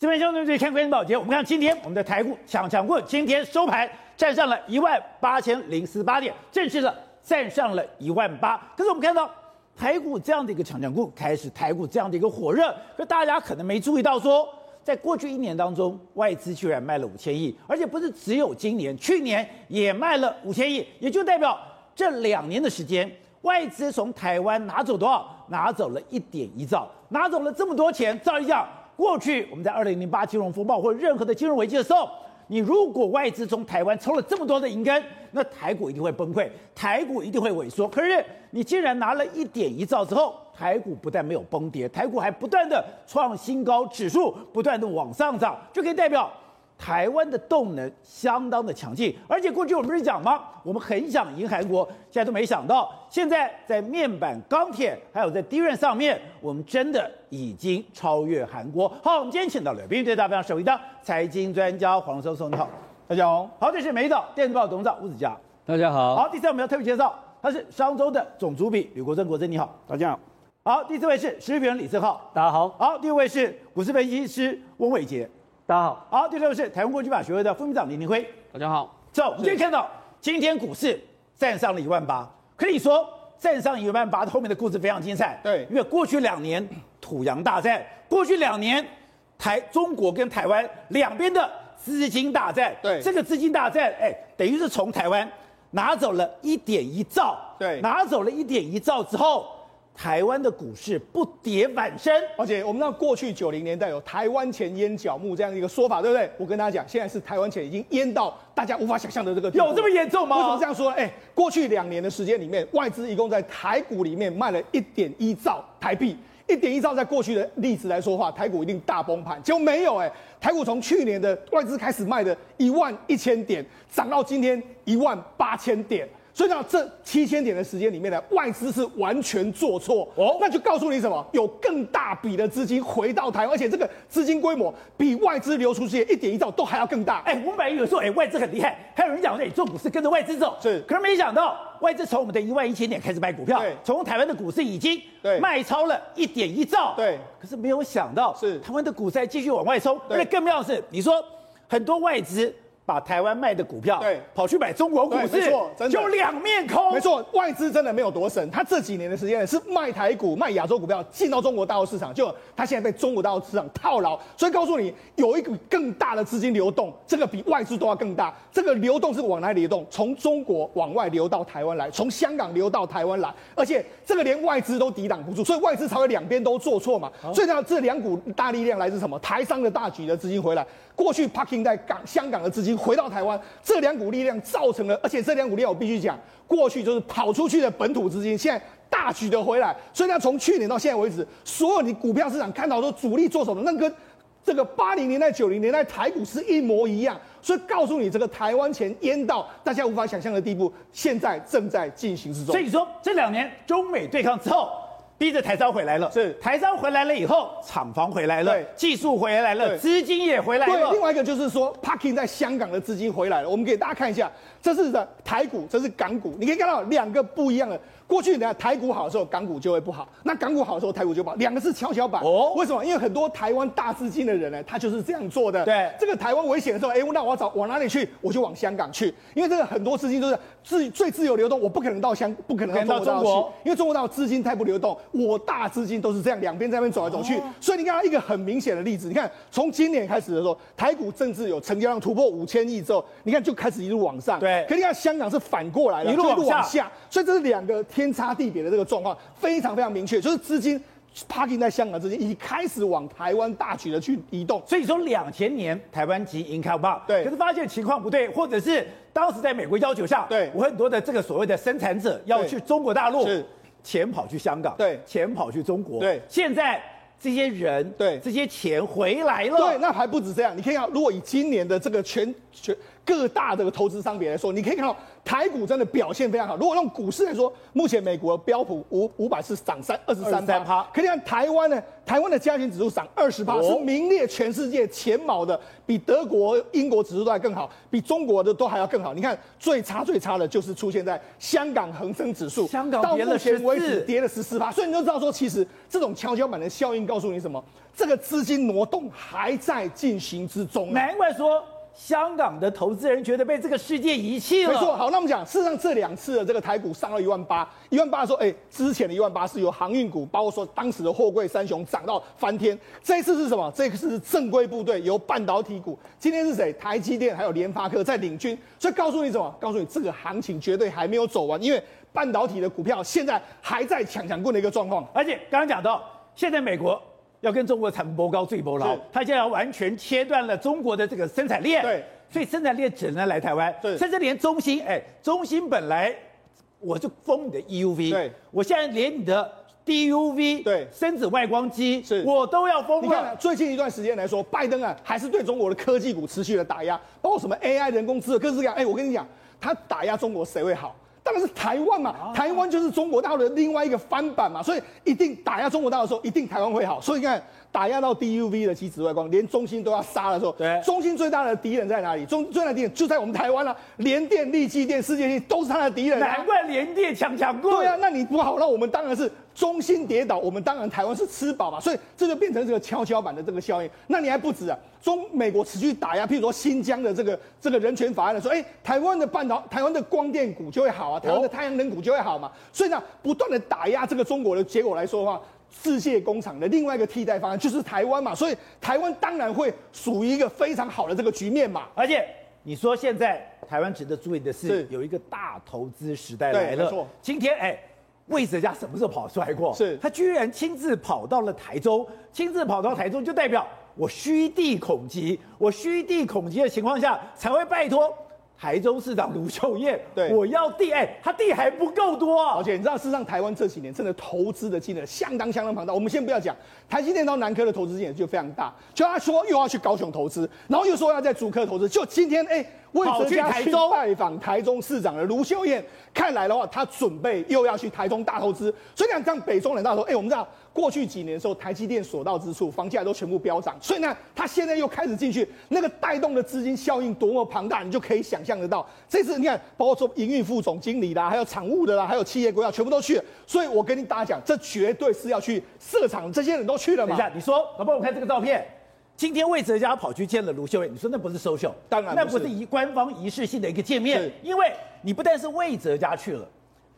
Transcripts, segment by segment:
这边兄弟们看《关键报》节，我们看今天我们的台股强强滚，今天收盘站上了一万八千零四八点，正式的站上了一万八。可是我们看到台股这样的一个强强滚，开始台股这样的一个火热，可大家可能没注意到说，在过去一年当中，外资居然卖了五千亿，而且不是只有今年，去年也卖了五千亿，也就代表这两年的时间，外资从台湾拿走多少？拿走了一点一兆，拿走了这么多钱，照一讲。过去我们在二零零八金融风暴或任何的金融危机的时候，你如果外资从台湾抽了这么多的银根，那台股一定会崩溃，台股一定会萎缩。可是你竟然拿了一点一兆之后，台股不但没有崩跌，台股还不断的创新高，指数不断的往上涨，就可以代表。台湾的动能相当的强劲，而且过去我们不是讲吗？我们很想赢韩国，现在都没想到，现在在面板、钢铁，还有在 DRAM 上面，我们真的已经超越韩国。好，我们今天请到了编辑大表首位的财经专家黄松松，你好，大家好。好，这是美岛电子报董事长吴子佳，大家好。好，第三我们要特别介绍，他是商周的总主笔吕国珍，国珍你好，大家好。好，第四位是时事评论李正浩，大家好。好，第五位是股市分析师翁伟捷。大家好，好，第六是台湾国际法学会的副秘书长林林辉，大家好。走，我们今天看到今天股市站上了一万八，可以说站上一万八，后面的故事非常精彩。对，因为过去两年土洋大战，过去两年台中国跟台湾两边的资金大战，对，这个资金大战，哎，等于是从台湾拿走了一点一兆，对，拿走了一点一兆之后。台湾的股市不跌反升，而且我们知道过去九零年代有“台湾钱淹脚木”这样一个说法，对不对？我跟大家讲，现在是台湾钱已经淹到大家无法想象的这个地步。有这么严重吗？为什么这样说？哎，过去两年的时间里面，外资一共在台股里面卖了一点一兆台币，一点一兆在过去的例子来说话，台股一定大崩盘，结果没有哎，台股从去年的外资开始卖的一万一千点，涨到今天一万八千点。所以呢，这七千点的时间里面呢，外资是完全做错。哦，那就告诉你什么？有更大笔的资金回到台湾，而且这个资金规模比外资流出去一点一兆都还要更大。哎，我们本来有时候哎，外资很厉害，还有人讲说，哎，做股市跟着外资走，是，可是没想到外资从我们的一万一千点开始买股票，对，从台湾的股市已经卖超了一点一兆，对，可是没有想到是。台湾的股市还继续往外冲，而且更妙的是，你说很多外资。把台湾卖的股票，对，跑去买中国股市，没错，真的就两面空。没错，外资真的没有多神，他这几年的时间是卖台股、卖亚洲股票进到中国大陆市场，就他现在被中国大陆市场套牢，所以告诉你，有一股更大的资金流动，这个比外资都要更大。这个流动是往哪里流动？从中国往外流到台湾来，从香港流到台湾来，而且这个连外资都抵挡不住，所以外资才会两边都做错嘛。所以呢，这两股大力量来自什么？台商的大举的资金回来，过去 parking 在港、香港的资金。回到台湾，这两股力量造成了，而且这两股力量我必须讲，过去就是跑出去的本土资金，现在大举的回来，所以呢，从去年到现在为止，所有你股票市场看到说主力做手的，那跟这个八零年代、九零年代台股是一模一样，所以告诉你，这个台湾钱淹到大家无法想象的地步，现在正在进行之中。所以说，这两年中美对抗之后。逼着台商回来了，是台商回来了以后，厂房回来了，对，技术回来了，资金也回来了。对，另外一个就是说，parking 在香港的资金回来了。我们给大家看一下，这是的台股，这是港股，你可以看到两个不一样的。过去呢，台股好的时候，港股就会不好；那港股好的时候，台股就不好。两个是跷跷板哦。为什么？因为很多台湾大资金的人呢，他就是这样做的。对，这个台湾危险的时候，哎，那我要找往哪里去？我就往香港去，因为这个很多资金都是自最自由流动，我不可能到香，不可能到中国去，因为中国大陆资金太不流动。我大资金都是这样，两边在那边走来走去。所以你看到一个很明显的例子，你看从今年开始的时候，台股政治有成交量突破五千亿之后，你看就开始一路往上。对，可你看香港是反过来了，一路往下，所以这是两个天差地别的这个。状况非常非常明确，就是资金 parking 在香港资金已经开始往台湾大举的去移动。所以说两千年台湾及 income 棒，对，可是发现情况不对，或者是当时在美国要求下，对，我很多的这个所谓的生产者要去中国大陆，是钱跑去香港，对，钱跑去中国，对，现在这些人，对，这些钱回来了，对，那还不止这样，你可以看，如果以今年的这个全全各大的投资商别来说，你可以看到台股真的表现非常好。如果用股市来说，目前美国标普五五百是涨三二十三趴，可以看台湾呢，台湾的加权指数涨二十趴，是名列全世界前茅的，比德国、英国指数都还更好，比中国的都还要更好。你看最差最差的就是出现在香港恒生指数，香港到目前为止跌了十四趴，所以你就知道说，其实这种跷跷板的效应告诉你什么？这个资金挪动还在进行之中，难怪说。香港的投资人觉得被这个世界遗弃了。没错，好，那我们讲，事实上这两次的这个台股上到一万八，一万八的时候，哎，之前的一万八是由航运股，包括说当时的货柜三雄涨到翻天。这一次是什么？这一次是正规部队，由半导体股。今天是谁？台积电还有联发科在领军。所以告诉你什么？告诉你这个行情绝对还没有走完，因为半导体的股票现在还在抢抢棍的一个状况。而且刚刚讲到，现在美国。要跟中国产博高最博牢，他现在要完全切断了中国的这个生产链，对，所以生产链只能来台湾，对，甚至连中芯，哎，中芯本来我就封你的 EUV，对，我现在连你的 DUV，对，深紫外光机，是，我都要封了。你看最近一段时间来说，拜登啊，还是对中国的科技股持续的打压，包括什么 AI 人工智能各式各样，哎，我跟你讲，他打压中国谁会好？当然是台湾嘛，台湾就是中国大陆的另外一个翻版嘛，所以一定打压中国大陆的时候，一定台湾会好。所以你看，打压到 DUV 的机紫外光，连中兴都要杀的时候，对，中兴最大的敌人在哪里？中最大的敌人就在我们台湾了，联电、力积电、世界电都是他的敌人，难怪联电强强过。对啊，那你不好，那我们当然是。中心跌倒，我们当然台湾是吃饱嘛，所以这就变成这个跷跷板的这个效应。那你还不止啊，中美国持续打压，譬如说新疆的这个这个人权法案的时候，哎，台湾的半导台湾的光电股就会好啊，台湾的太阳能股就会好嘛。所以呢，不断的打压这个中国的结果来说的话，世界工厂的另外一个替代方案就是台湾嘛。所以台湾当然会属于一个非常好的这个局面嘛。而且你说现在台湾值得注意的是，有一个大投资时代来了。没错，今天哎。魏哲家什么时候跑出来过？是，他居然亲自跑到了台中，亲自跑到台中，就代表我虚地恐急，我虚地恐急的情况下才会拜托台中市长卢秀燕，对，我要地，哎，他地还不够多啊。而且你知道，事实上台湾这几年真的投资的金额相当相当庞大。我们先不要讲台积电到南科的投资金额就非常大，就他说又要去高雄投资，然后又说要在竹科投资，就今天哎。魏哲家去拜访台中市长的卢秀燕，看来的话，他准备又要去台中大投资。所以讲，这样北中人大说，哎，我们知道过去几年的时候，台积电所到之处，房价都全部飙涨。所以呢，他现在又开始进去，那个带动的资金效应多么庞大，你就可以想象得到。这次你看，包括说营运副总经理啦，还有厂务的啦，还有企业规划，全部都去了。所以我跟你大家讲，这绝对是要去设厂，这些人都去了嘛。等一下，你说，老婆，我看这个照片。今天魏哲家跑去见了卢秀燕，你说那不是 social？当然，那不是一官方仪式性的一个见面，因为你不但是魏哲家去了，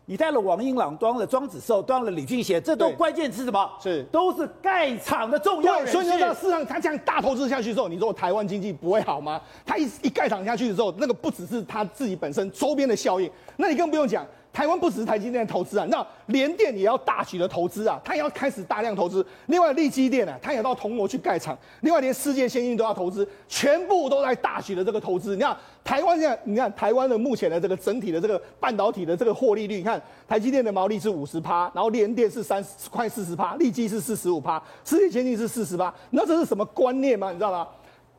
你带了王英朗，端了庄子寿，端了李俊贤，这都关键是什么？是都是盖场的重要人士。所以你知道，事实上他这样大投资下去之后，你说台湾经济不会好吗？他一一盖场下去的时候，那个不只是他自己本身周边的效应，那你更不用讲。台湾不只是台积电投资啊，那联电也要大举的投资啊，它也要开始大量投资。另外，力积电啊，它也到铜锣去盖厂。另外，连世界先进都要投资，全部都在大举的这个投资。你看台湾现在，你看台湾的目前的这个整体的这个半导体的这个获利率，你看台积电的毛利是五十趴，然后联电是三十快四十趴，力积是四十五趴，世界先进是四十趴。那这是什么观念吗？你知道吗？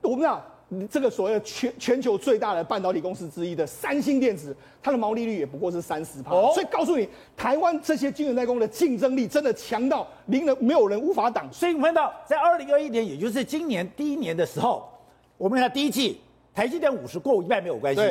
我们讲。这个所谓的全全球最大的半导体公司之一的三星电子，它的毛利率也不过是三十趴，所以告诉你，台湾这些晶圆代工的竞争力真的强到令人没有人无法挡。所以我们看到，在二零二一年，也就是今年第一年的时候，我们看第一季，台积电五十过五一半没有关系，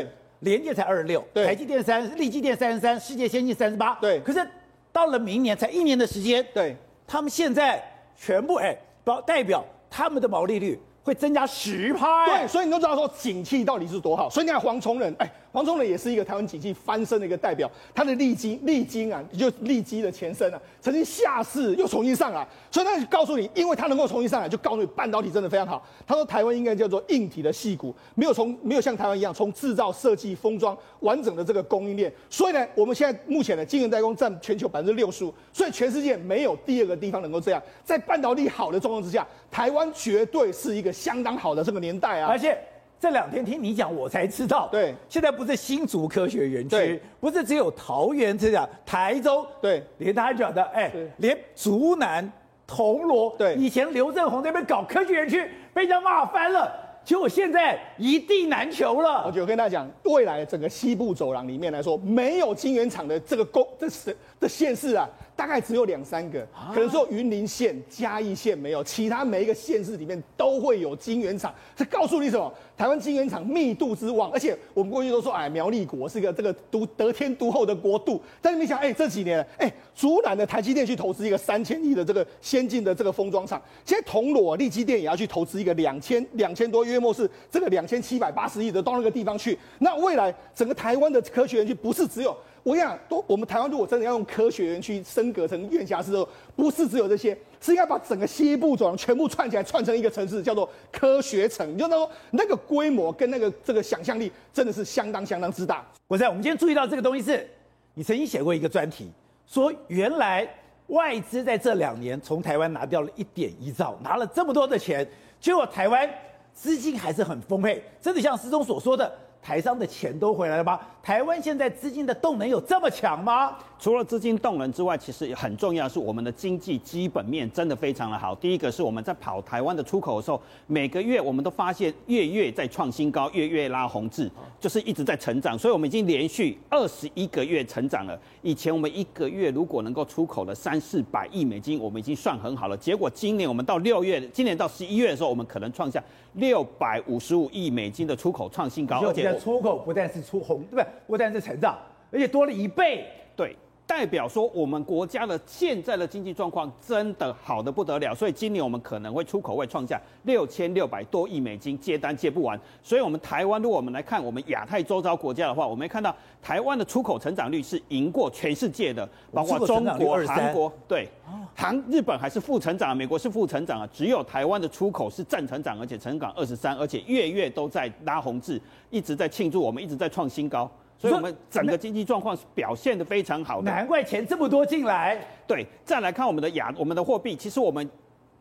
联电才二十六，台积电三，力积电三十三，世界先进三十八，对。可是到了明年才一年的时间，对，他们现在全部哎，包代表他们的毛利率。会增加十拍，对，所以你都知道说景气到底是多好。所以你看蝗虫人，哎。黄崇仁也是一个台湾经济翻身的一个代表，他的力积力晶啊，就力积的前身啊，曾经下市又重新上来，所以他就告诉你，因为他能够重新上来，就告诉你半导体真的非常好。他说台湾应该叫做硬体的细谷，没有从没有像台湾一样从制造、设计、封装完整的这个供应链。所以呢，我们现在目前的晶圆代工占全球百分之六十五，所以全世界没有第二个地方能够这样。在半导体好的状况之下，台湾绝对是一个相当好的这个年代啊，而且。这两天听你讲，我才知道。对，现在不是新竹科学园区，不是只有桃园这样，台州，对，连他讲的，哎，连竹南、铜锣，对，以前刘政鸿那边搞科学园区，被人家骂翻了。结果现在一地难求了。我就跟大家讲，未来整个西部走廊里面来说，没有晶圆厂的这个工这是的县市啊，大概只有两三个，可能只有云林县、嘉义县没有，其他每一个县市里面都会有晶圆厂。这告诉你什么？台湾晶圆厂密度之旺，而且我们过去都说，哎，苗栗国是个这个独得天独厚的国度，但是你想，哎，这几年，哎，竹南的台积电去投资一个三千亿的这个先进的这个封装厂，现在铜锣力积电也要去投资一个两千两千多，约莫是这个两千七百八十亿的到那个地方去。那未来整个台湾的科学园区不是只有。我跟你讲，都我们台湾如果真的要用科学园区升格成院辖市之后，不是只有这些，是应该把整个西部走廊全部串起来，串成一个城市，叫做科学城。你就那说那个规模跟那个这个想象力，真的是相当相当之大。我在我们今天注意到这个东西是，你曾经写过一个专题，说原来外资在这两年从台湾拿掉了一点一兆，拿了这么多的钱，结果台湾资金还是很丰沛，真的像施宗所说的。台商的钱都回来了吗？台湾现在资金的动能有这么强吗？除了资金动能之外，其实很重要的是我们的经济基本面真的非常的好。第一个是我们在跑台湾的出口的时候，每个月我们都发现月月在创新高，月月拉红字，就是一直在成长。所以我们已经连续二十一个月成长了。以前我们一个月如果能够出口了三四百亿美金，我们已经算很好了。结果今年我们到六月，今年到十一月的时候，我们可能创下六百五十五亿美金的出口创新高，而且。出口不但是出红，对不对？不但是成长，而且多了一倍，对。代表说，我们国家的现在的经济状况真的好的不得了，所以今年我们可能会出口会创下六千六百多亿美金，接单接不完。所以，我们台湾，如果我们来看我们亚太周遭国家的话，我们看到台湾的出口成长率是赢过全世界的，包括中国、韩国，对，韩、日本还是负成长，美国是负成长啊，只有台湾的出口是正成长，而且成长二十三，而且月月都在拉红字，一直在庆祝，我们一直在创新高。所以我们整个经济状况是表现的非常好的，难怪钱这么多进来。对，再来看我们的亚，我们的货币，其实我们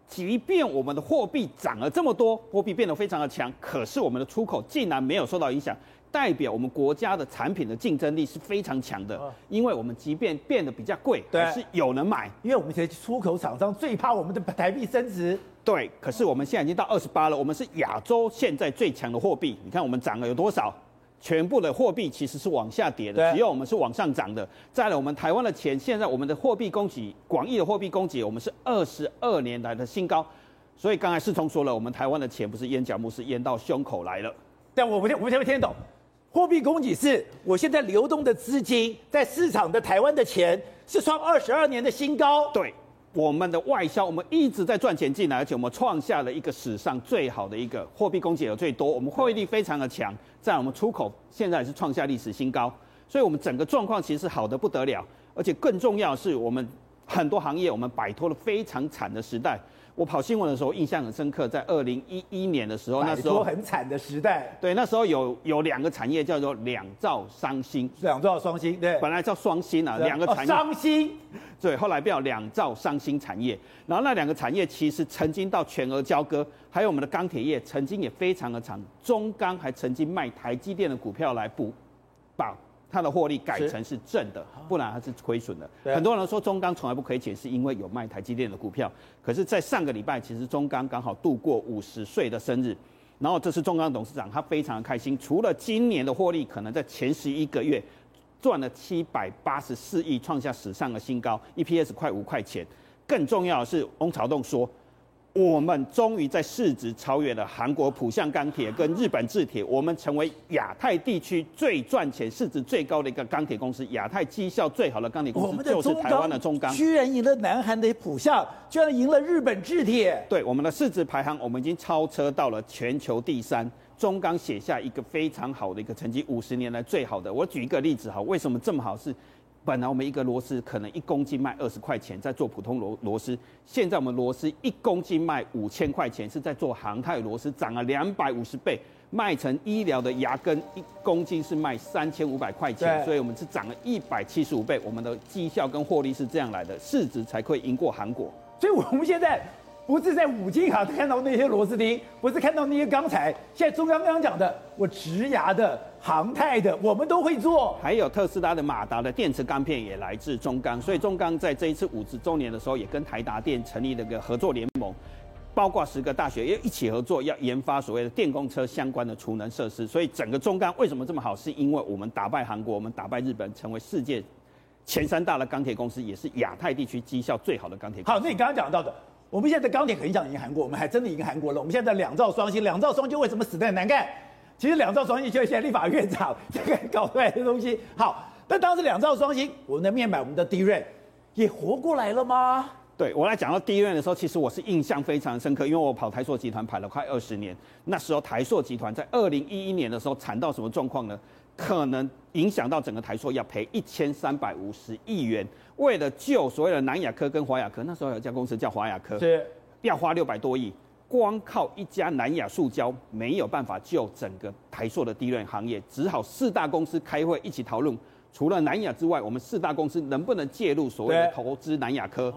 即便我们的货币涨了这么多，货币变得非常的强，可是我们的出口竟然没有受到影响，代表我们国家的产品的竞争力是非常强的。因为我们即便变得比较贵，对，是有人买，因为我们现在出口厂商最怕我们的台币升值。对，可是我们现在已经到二十八了，我们是亚洲现在最强的货币。你看我们涨了有多少？全部的货币其实是往下跌的，只有我们是往上涨的。再来，我们台湾的钱，现在我们的货币供给，广义的货币供给，我们是二十二年来的新高。所以刚才世聪说了，我们台湾的钱不是淹脚木，是淹到胸口来了。但我们我们才会听得懂，货币供给是我现在流动的资金在市场的台湾的钱是创二十二年的新高。对。我们的外销，我们一直在赚钱进来，而且我们创下了一个史上最好的一个货币供给额最多，我们货币力非常的强，在我们出口现在也是创下历史新高，所以我们整个状况其实好的不得了，而且更重要是我们很多行业我们摆脱了非常惨的时代。我跑新闻的时候印象很深刻，在二零一一年的时候，那时候很惨的时代。对，那时候有有两个产业叫做两兆双星，两兆双星，对，本来叫双星啊，两个产业。双星，对，后来变成两兆双星产业。然后那两个产业其实曾经到全额交割，还有我们的钢铁业曾经也非常的长，中钢还曾经卖台积电的股票来补保。它的获利改成是正的，不然它是亏损的。很多人说中钢从来不亏钱，是因为有卖台积电的股票。可是，在上个礼拜，其实中钢刚好度过五十岁的生日，然后这是中钢董事长，他非常的开心。除了今年的获利可能在前十一个月赚了七百八十四亿，创下史上的新高，EPS 快五块钱。更重要的是，翁朝栋说。我们终于在市值超越了韩国浦项钢铁跟日本制铁，我们成为亚太地区最赚钱、市值最高的一个钢铁公司。亚太绩效最好的钢铁公司就是台湾的中钢，居然赢了南韩的浦项，居然赢了日本制铁。对，我们的市值排行，我们已经超车到了全球第三。中钢写下一个非常好的一个成绩，五十年来最好的。我举一个例子哈，为什么这么好？是本来我们一个螺丝可能一公斤卖二十块钱，在做普通螺螺丝。现在我们螺丝一公斤卖五千块钱，是在做航太螺丝，涨了两百五十倍。卖成医疗的牙根一公斤是卖三千五百块钱，所以我们是涨了一百七十五倍。我们的绩效跟获利是这样来的，市值才可以赢过韩国。所以我们现在。不是在五金行看到那些螺丝钉，不是看到那些钢材。现在中央刚刚讲的，我植牙的、航太的，我们都会做。还有特斯拉的马达的电池钢片也来自中钢，所以中钢在这一次五十周年的时候，也跟台达电成立了个合作联盟。包括十个大学也一起合作，要研发所谓的电动车相关的储能设施。所以整个中钢为什么这么好？是因为我们打败韩国，我们打败日本，成为世界前三大的钢铁公司，也是亚太地区绩效最好的钢铁公司。好，那你刚刚讲到的，我们现在的钢铁很想赢韩国，我们还真的赢韩国了。我们现在两兆双星，两兆双星为什么死得很难看？其实两兆双星就是现在立法院长这个搞出来的东西。好，但当时两兆双星，我们的面板，我们的 DRAM 也活过来了吗？对，我来讲到 DRAM 的时候，其实我是印象非常深刻，因为我跑台塑集团跑了快二十年。那时候台塑集团在二零一一年的时候惨到什么状况呢？可能影响到整个台塑要赔一千三百五十亿元，为了救所谓的南亚科跟华亚科，那时候有一家公司叫华亚科，是要花六百多亿，光靠一家南亚塑胶没有办法救整个台塑的 DRAM 行业，只好四大公司开会一起讨论，除了南亚之外，我们四大公司能不能介入所谓的投资南亚科？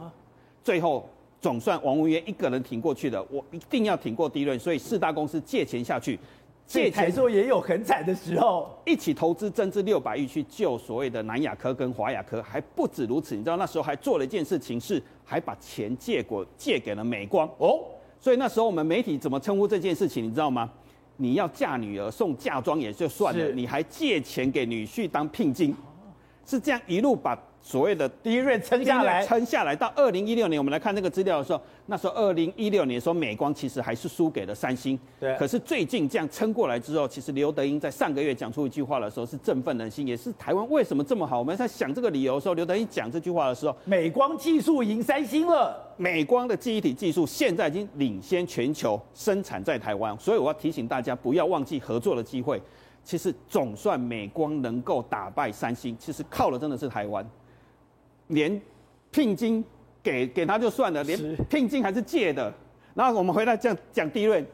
最后总算王文渊一个人挺过去的，我一定要挺过 DRAM，所以四大公司借钱下去，借钱时候也有很惨的时候，一起投资增资六百亿去救所谓的南亚科跟华亚科，还不止如此，你知道那时候还做了一件事情，是还把钱借过借给了美光。哦，所以那时候我们媒体怎么称呼这件事情，你知道吗？你要嫁女儿送嫁妆也就算了，你还借钱给女婿当聘金，是这样一路把。所谓的 DRAM 撑下来，撑下来到二零一六年，我们来看那个资料的时候，那时候二零一六年说美光其实还是输给了三星。对。可是最近这样撑过来之后，其实刘德英在上个月讲出一句话的时候是振奋人心，也是台湾为什么这么好。我们在想这个理由的时候，刘德英讲这句话的时候，美光技术赢三星了。美光的记忆体技术现在已经领先全球，生产在台湾。所以我要提醒大家，不要忘记合作的机会。其实总算美光能够打败三星，其实靠的真的是台湾。连聘金给给他就算了，连聘金还是借的。然后我们回来讲讲 DRAM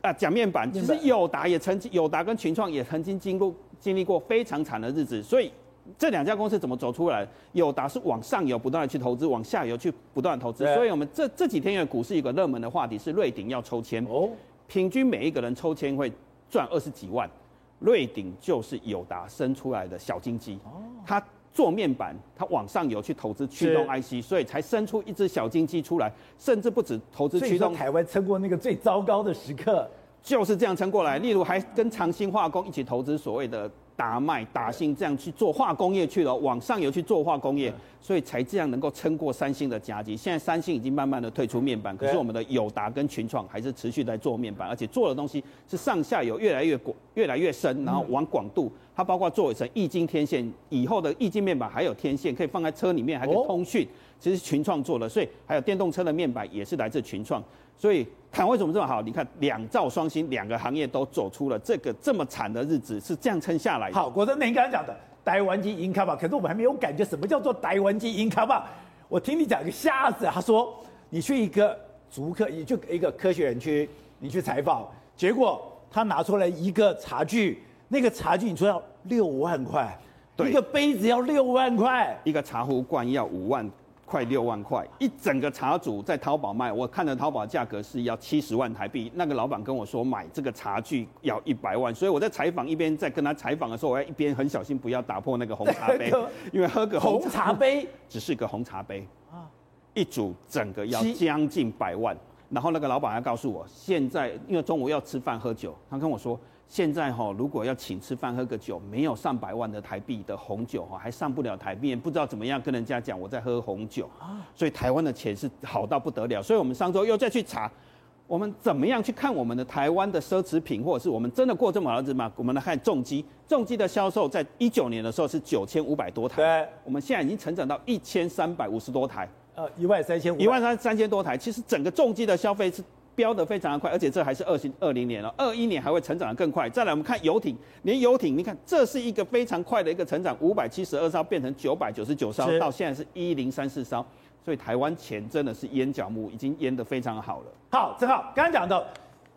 啊，讲面板，其实友达也曾经，友达跟群创也曾经经过经历过非常惨的日子。所以这两家公司怎么走出来？友达是往上游不断的去投资，往下游去不断投资。所以我们这这几天的股市一个热门的话题是瑞鼎要抽签哦，平均每一个人抽签会赚二十几万。瑞鼎就是友达生出来的小金鸡哦，它。做面板，它往上游去投资驱动 IC，所以才生出一只小金鸡出来，甚至不止投资驱动。台湾撑过那个最糟糕的时刻，就是这样撑过来。例如还跟长兴化工一起投资所谓的。达迈、达兴这样去做化工业去了，往上游去做化工业，所以才这样能够撑过三星的夹击。现在三星已经慢慢的退出面板，可是我们的友达跟群创还是持续在做面板，而且做的东西是上下游越来越广、越来越深，然后往广度，它包括做一层液晶天线，以后的液晶面板还有天线可以放在车里面，还可以通讯。其实群创做的，所以还有电动车的面板也是来自群创。所以看为什么这么好？你看两兆双星，两个行业都走出了这个这么惨的日子，是这样撑下来的。好，国珍，那你刚才讲的台湾机赢卡吧，可是我们还没有感觉什么叫做台湾机赢卡吧。我听你讲一个瞎子，他说你去一个足科，你就一个科学园区，你去采访，结果他拿出来一个茶具，那个茶具你说要六万块，一个杯子要六万块，一个茶壶罐要五万。快六万块，一整个茶组在淘宝卖，我看的淘宝价格是要七十万台币。那个老板跟我说买这个茶具要一百万，所以我在采访一边在跟他采访的时候，我要一边很小心不要打破那个红茶杯，因为喝个红茶，红茶杯 只是个红茶杯啊，一组整个要将近百万。然后那个老板还告诉我，现在因为中午要吃饭喝酒，他跟我说。现在哈，如果要请吃饭喝个酒，没有上百万的台币的红酒哈，还上不了台面，不知道怎么样跟人家讲我在喝红酒啊。所以台湾的钱是好到不得了。所以我们上周又再去查，我们怎么样去看我们的台湾的奢侈品，或者是我们真的过这么好日子吗？我们来看重机，重机的销售在一九年的时候是九千五百多台，对，我们现在已经成长到一千三百五十多台，呃，一万三千五，一万三三千多台。其实整个重机的消费是。飙得非常的快，而且这还是二零二零年了，二一年还会成长得更快。再来，我们看游艇，连游艇，你看这是一个非常快的一个成长，五百七十二艘变成九百九十九艘，到现在是一零三四艘，所以台湾钱真的是淹脚目，已经淹得非常好了。好，正好刚刚讲到，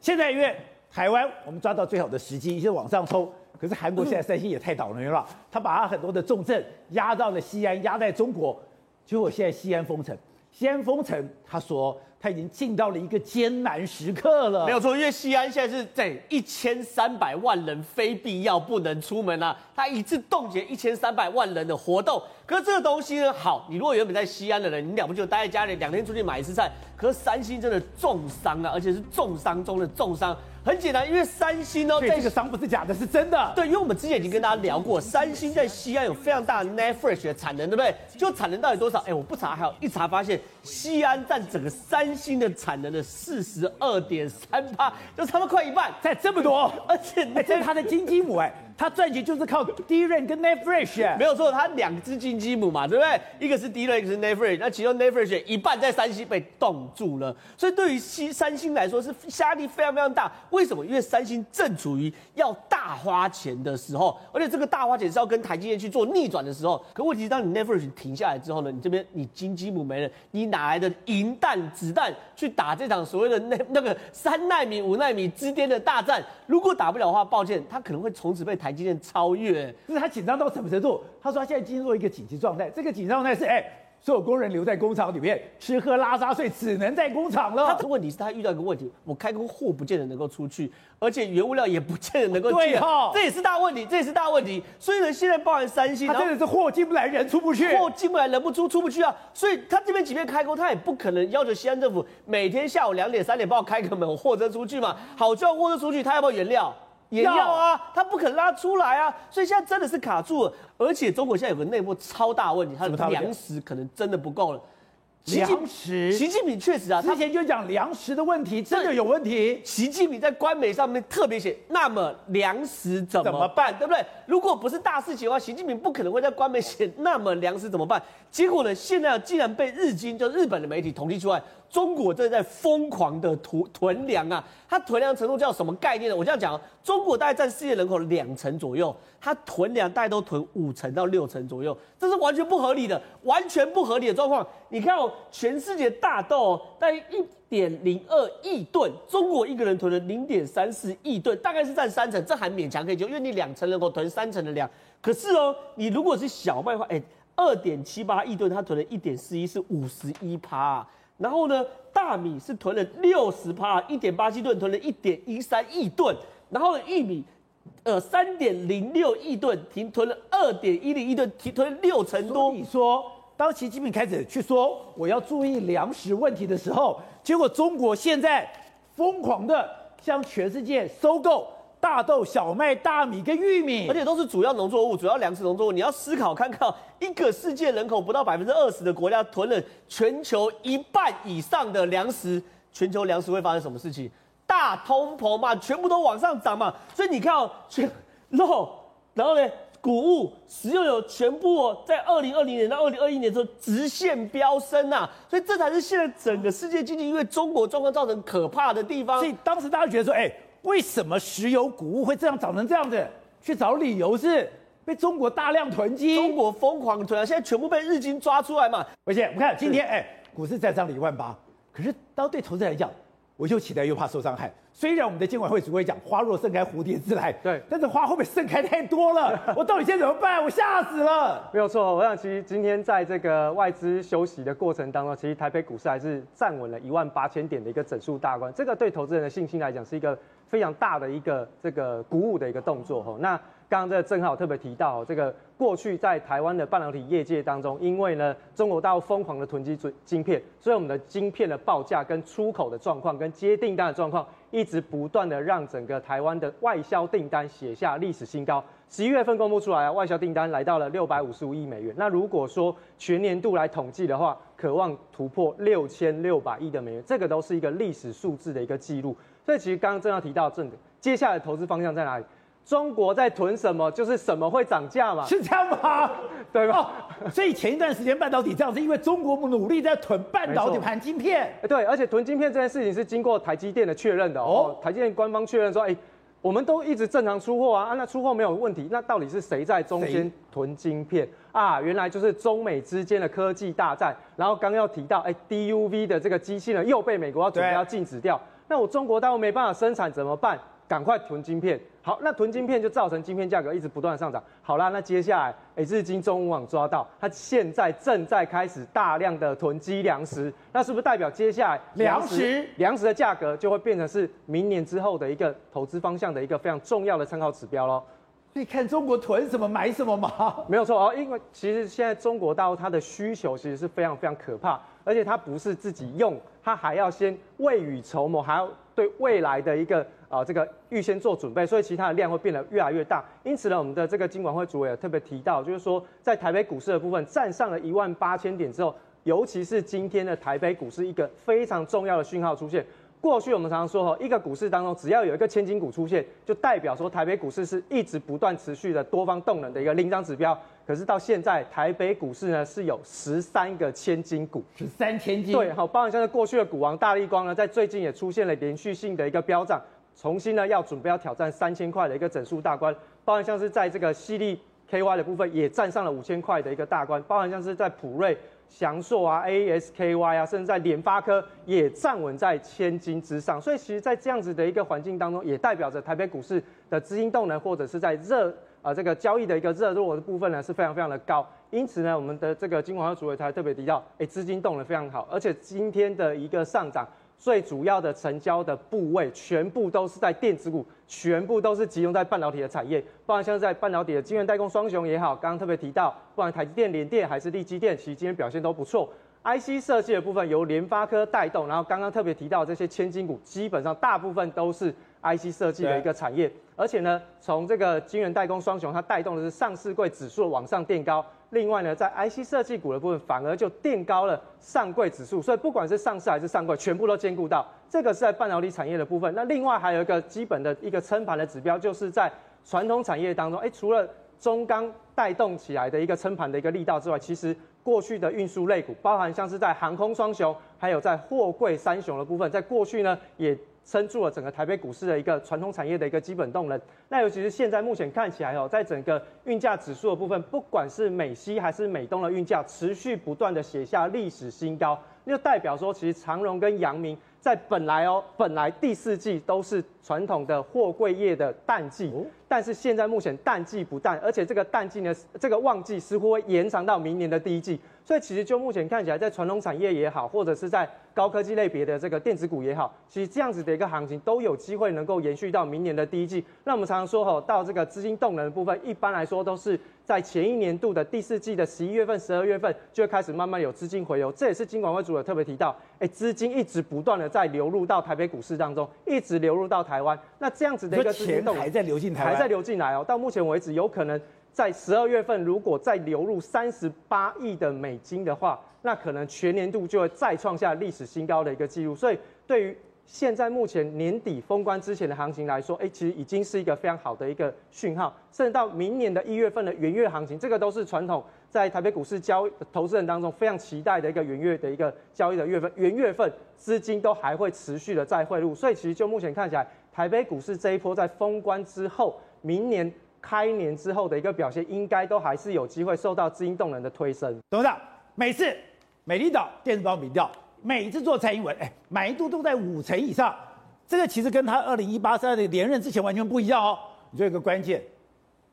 现在因为台湾我们抓到最好的时机，一直往上冲，可是韩国现在三星也太倒霉了，他把他很多的重镇压到了西安，压在中国，结果现在西安封城，西安封城。他说他已经进到了一个艰难时刻了。没有错，因为西安现在是在一千三百万人非必要不能出门啊，他一次冻结一千三百万人的活动。可是这个东西呢，好，你如果原本在西安的人，你了不起就待在家里，两天出去买一次菜。可是三星真的重伤啊，而且是重伤中的重伤。很简单，因为三星呢，对这个伤不是假的，是真的。对，因为我们之前已经跟大家聊过，三星在西安有非常大的 Flash 的产能，对不对？就产能到底多少？哎，我不查，还有一查发现，西安占整个三星的产能的四十二点三趴，就差不多快一半，才这么多，而且哎，这是他的金鸡母哎。他赚钱就是靠 DRAM 跟 NAND Flash，没有错，他两只金鸡母嘛，对不对？一个是 DRAM，一个是 NAND Flash，那其中 NAND Flash 一半在三星被冻住了，所以对于西三星来说是压力非常非常大。为什么？因为三星正处于要大花钱的时候，而且这个大花钱是要跟台积电去做逆转的时候。可问题是，当你 NAND Flash 停下来之后呢，你这边你金鸡母没了，你哪来的银弹子弹去打这场所谓的 那那个三纳米、五纳米之巅的大战？如果打不了的话，抱歉，他可能会从此被台积电超越。就是他紧张到什么程度？他说他现在进入一个紧急状态，这个紧张状态是哎，所有工人留在工厂里面吃喝拉撒睡，只能在工厂了。他的问题是他遇到一个问题，我开工货不见得能够出去，而且原物料也不见得能够进，哦，这也是大问题，这也是大问题。所以呢，现在包含三星，他真的是货进不来，人出不去，货进不来，人不出，出不去啊。所以他这边即便开工，他也不可能要求西安政府每天下午两点、三点帮我开个门，我货车出去嘛。好，就要货车出去，他要不要原料？也要啊，他不肯拉出来啊，所以现在真的是卡住了。而且中国现在有个内部超大问题，它的粮食可能真的不够了。粮食，习近平确实啊，之前就讲粮食的问题真的有问题。习近平在官媒上面特别写，那么粮食怎么办？对不对？如果不是大事情的话，习近平不可能会在官媒写那么粮食怎么办？结果呢，现在竟然被日经，就日本的媒体统计出来。中国正在疯狂的囤囤粮啊！它囤粮程度叫什么概念呢？我这样讲，中国大概占世界人口两成左右，它囤粮大概都囤五成到六成左右，这是完全不合理的，完全不合理的状况。你看哦，全世界大豆大概一点零二亿吨，中国一个人囤了零点三四亿吨，大概是占三成，这还勉强可以救，因为你两成人口囤三成的粮。可是哦，你如果是小麦的话，哎，二点七八亿吨，它囤了一点四一，是五十一趴。然后呢，大米是囤了六十趴，一点八七吨囤了一点一三亿吨。然后，玉米，呃，三点零六亿吨停囤了二点一零亿吨，停囤了六成多。你说，当习近平开始去说我要注意粮食问题的时候，结果中国现在疯狂的向全世界收购。大豆、小麦、大米跟玉米，而且都是主要农作物、主要粮食农作物。你要思考看看，一个世界人口不到百分之二十的国家囤了全球一半以上的粮食，全球粮食会发生什么事情？大通膨嘛，全部都往上涨嘛。所以你看哦，全肉，然后呢，谷物、食用油全部哦，在二零二零年到二零二一年的时候直线飙升啊。所以这才是现在整个世界经济因为中国状况造成可怕的地方。所以当时大家觉得说，哎。为什么石油谷物会这样涨成这样子？去找理由是被中国大量囤积，中国疯狂囤啊！现在全部被日军抓出来嘛。而且我们看今天，哎，股市再涨了一万八，可是当对投资来讲，我就期待又怕受伤害。虽然我们的监管会只会讲“花若盛开，蝴蝶自来”，对，但是花会不会盛开太多了？我到底现在怎么办？我吓死了。没有错，我想其实今天在这个外资休息的过程当中，其实台北股市还是站稳了一万八千点的一个整数大关。这个对投资人的信心来讲，是一个非常大的一个这个鼓舞的一个动作。哈，那刚刚这个正好特别提到这个。过去在台湾的半导体业界当中，因为呢中国大陆疯狂的囤积晶片，所以我们的晶片的报价跟出口的状况跟接订单的状况，一直不断的让整个台湾的外销订单写下历史新高。十一月份公布出来啊，外销订单来到了六百五十五亿美元。那如果说全年度来统计的话，可望突破六千六百亿的美元，这个都是一个历史数字的一个记录。所以其实刚刚正要提到这个，接下来投资方向在哪里？中国在囤什么，就是什么会涨价嘛，是这样吗？对吧？哦，所以前一段时间半导体这样，是因为中国努力在囤半导体盘晶片。对，而且囤晶片这件事情是经过台积电的确认的哦。台积电官方确认说，哎，我们都一直正常出货啊，啊，那出货没有问题。那到底是谁在中间囤晶片啊？原来就是中美之间的科技大战。然后刚要提到，哎，DUV 的这个机器呢，又被美国要准备要禁止掉。那我中国大陆没办法生产怎么办？赶快囤晶片。好，那囤晶片就造成晶片价格一直不断上涨。好啦，那接下来，哎，日经中文网抓到，它现在正在开始大量的囤积粮食，那是不是代表接下来粮食粮食的价格就会变成是明年之后的一个投资方向的一个非常重要的参考指标喽？所以看中国囤什么买什么嘛？没有错哦，因为其实现在中国大陆它的需求其实是非常非常可怕，而且它不是自己用，它还要先未雨绸缪，还要对未来的一个。啊，这个预先做准备，所以其他的量会变得越来越大。因此呢，我们的这个金管会主委也特别提到，就是说在台北股市的部分站上了一万八千点之后，尤其是今天的台北股市一个非常重要的讯号出现。过去我们常常说哈，一个股市当中只要有一个千金股出现，就代表说台北股市是一直不断持续的多方动能的一个领涨指标。可是到现在，台北股市呢是有十三个千金股，十三千金。对，好，包含像是过去的股王大力光呢，在最近也出现了连续性的一个飙涨。重新呢，要准备要挑战三千块的一个整数大关，包含像是在这个犀利 KY 的部分也站上了五千块的一个大关，包含像是在普瑞、祥硕啊、ASKY 啊，甚至在联发科也站稳在千金之上。所以其实，在这样子的一个环境当中，也代表着台北股市的资金动能或者是在热啊这个交易的一个热络的部分呢，是非常非常的高。因此呢，我们的这个金管会主委台特别提到，哎，资金动能非常好，而且今天的一个上涨。最主要的成交的部位，全部都是在电子股，全部都是集中在半导体的产业，不然像在半导体的晶圆代工双雄也好，刚刚特别提到，不然台积电、联电还是力积电，其实今天表现都不错。IC 设计的部分由联发科带动，然后刚刚特别提到这些千金股，基本上大部分都是 IC 设计的一个产业，而且呢，从这个晶圆代工双雄，它带动的是上市柜指数往上垫高。另外呢，在 IC 设计股的部分，反而就垫高了上柜指数，所以不管是上市还是上柜，全部都兼顾到。这个是在半导体产业的部分。那另外还有一个基本的一个撑盘的指标，就是在传统产业当中，哎，除了中钢带动起来的一个撑盘的一个力道之外，其实过去的运输类股，包含像是在航空双雄，还有在货柜三雄的部分，在过去呢也。撑住了整个台北股市的一个传统产业的一个基本动能。那尤其是现在目前看起来哦，在整个运价指数的部分，不管是美西还是美东的运价，持续不断的写下历史新高，那就代表说，其实长荣跟阳明在本来哦，本来第四季都是传统的货柜业的淡季，但是现在目前淡季不淡，而且这个淡季呢，这个旺季似乎会延长到明年的第一季。所以其实就目前看起来，在传统产业也好，或者是在高科技类别的这个电子股也好，其实这样子的一个行情都有机会能够延续到明年的第一季。那我们常常说吼，到这个资金动能的部分，一般来说都是在前一年度的第四季的十一月份、十二月份就会开始慢慢有资金回流。这也是金管会主委特别提到，哎，资金一直不断的在流入到台北股市当中，一直流入到台湾。那这样子的一个资金动能还在流进台湾，再流进来哦。到目前为止，有可能。在十二月份，如果再流入三十八亿的美金的话，那可能全年度就会再创下历史新高的一个记录。所以，对于现在目前年底封关之前的行情来说，哎，其实已经是一个非常好的一个讯号。甚至到明年的一月份的元月行情，这个都是传统在台北股市交投资人当中非常期待的一个元月的一个交易的月份。元月份资金都还会持续的再汇入，所以其实就目前看起来，台北股市这一波在封关之后，明年。开年之后的一个表现，应该都还是有机会受到资金动能的推升。董事长，每次美丽岛电子报民调，每次做蔡英文，哎，满意度都在五成以上。这个其实跟他二零一八三的连任之前完全不一样哦。你说一个关键，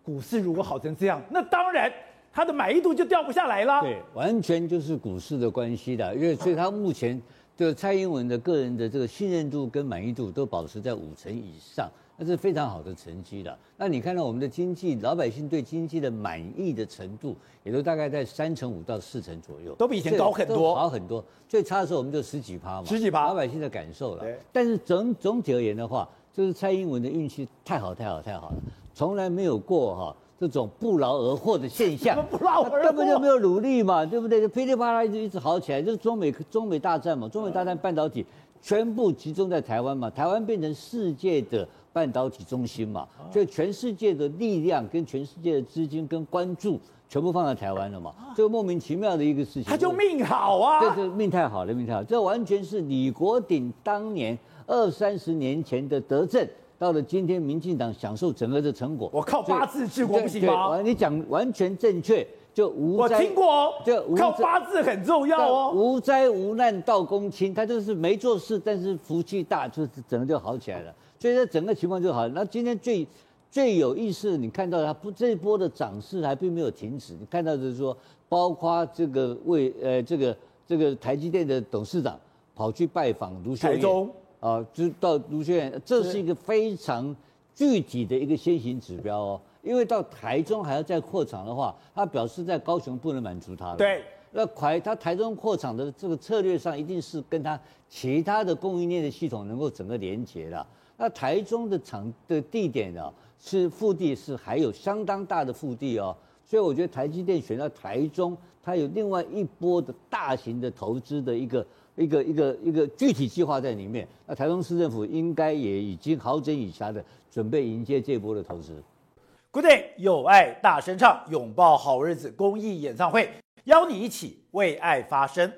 股市如果好成这样，那当然他的满意度就掉不下来了。对，完全就是股市的关系的，因为所以他目前的蔡英文的个人的这个信任度跟满意度都保持在五成以上。那是非常好的成绩了。那你看到我们的经济，老百姓对经济的满意的程度，也都大概在三成五到四成左右，都比以前高很多，好很多。最差的时候我们就十几趴嘛，十几趴，老百姓的感受了。但是总总体而言的话，就是蔡英文的运气太好太好太好了，从来没有过哈这种不劳而获的现象。不劳而获，根本就没有努力嘛，对不对？就噼里啪啦一直一直好起来，就是中美中美大战嘛，中美大战半导体全部集中在台湾嘛，台湾变成世界的。半导体中心嘛，所以全世界的力量跟全世界的资金跟关注全部放在台湾了嘛，这个莫名其妙的一个事情。他就命好啊，这是命太好了，命太好。这完全是李国鼎当年二三十年前的德政，到了今天民进党享受整个的成果。我靠八字治国不行吗？你讲完全正确，就无灾。我听过哦，就靠八字很重要哦。无灾无难到公卿，他就是没做事，但是福气大，就是整个就好起来了。所以这整个情况就好。那今天最最有意思，你看到它不这一波的涨势还并没有停止。你看到就是说，包括这个为呃这个这个台积电的董事长跑去拜访卢秀燕，台中啊，就到卢秀燕，这是一个非常具体的一个先行指标哦。因为到台中还要再扩厂的话，他表示在高雄不能满足他了。对，那台他台中扩厂的这个策略上，一定是跟他其他的供应链的系统能够整个连接的。那台中的厂的地点呢，是腹地是还有相当大的腹地哦，所以我觉得台积电选到台中，它有另外一波的大型的投资的一个一个一个一个具体计划在里面。那台中市政府应该也已经好整以暇的准备迎接这波的投资。Good day，有爱大声唱，拥抱好日子公益演唱会，邀你一起为爱发声。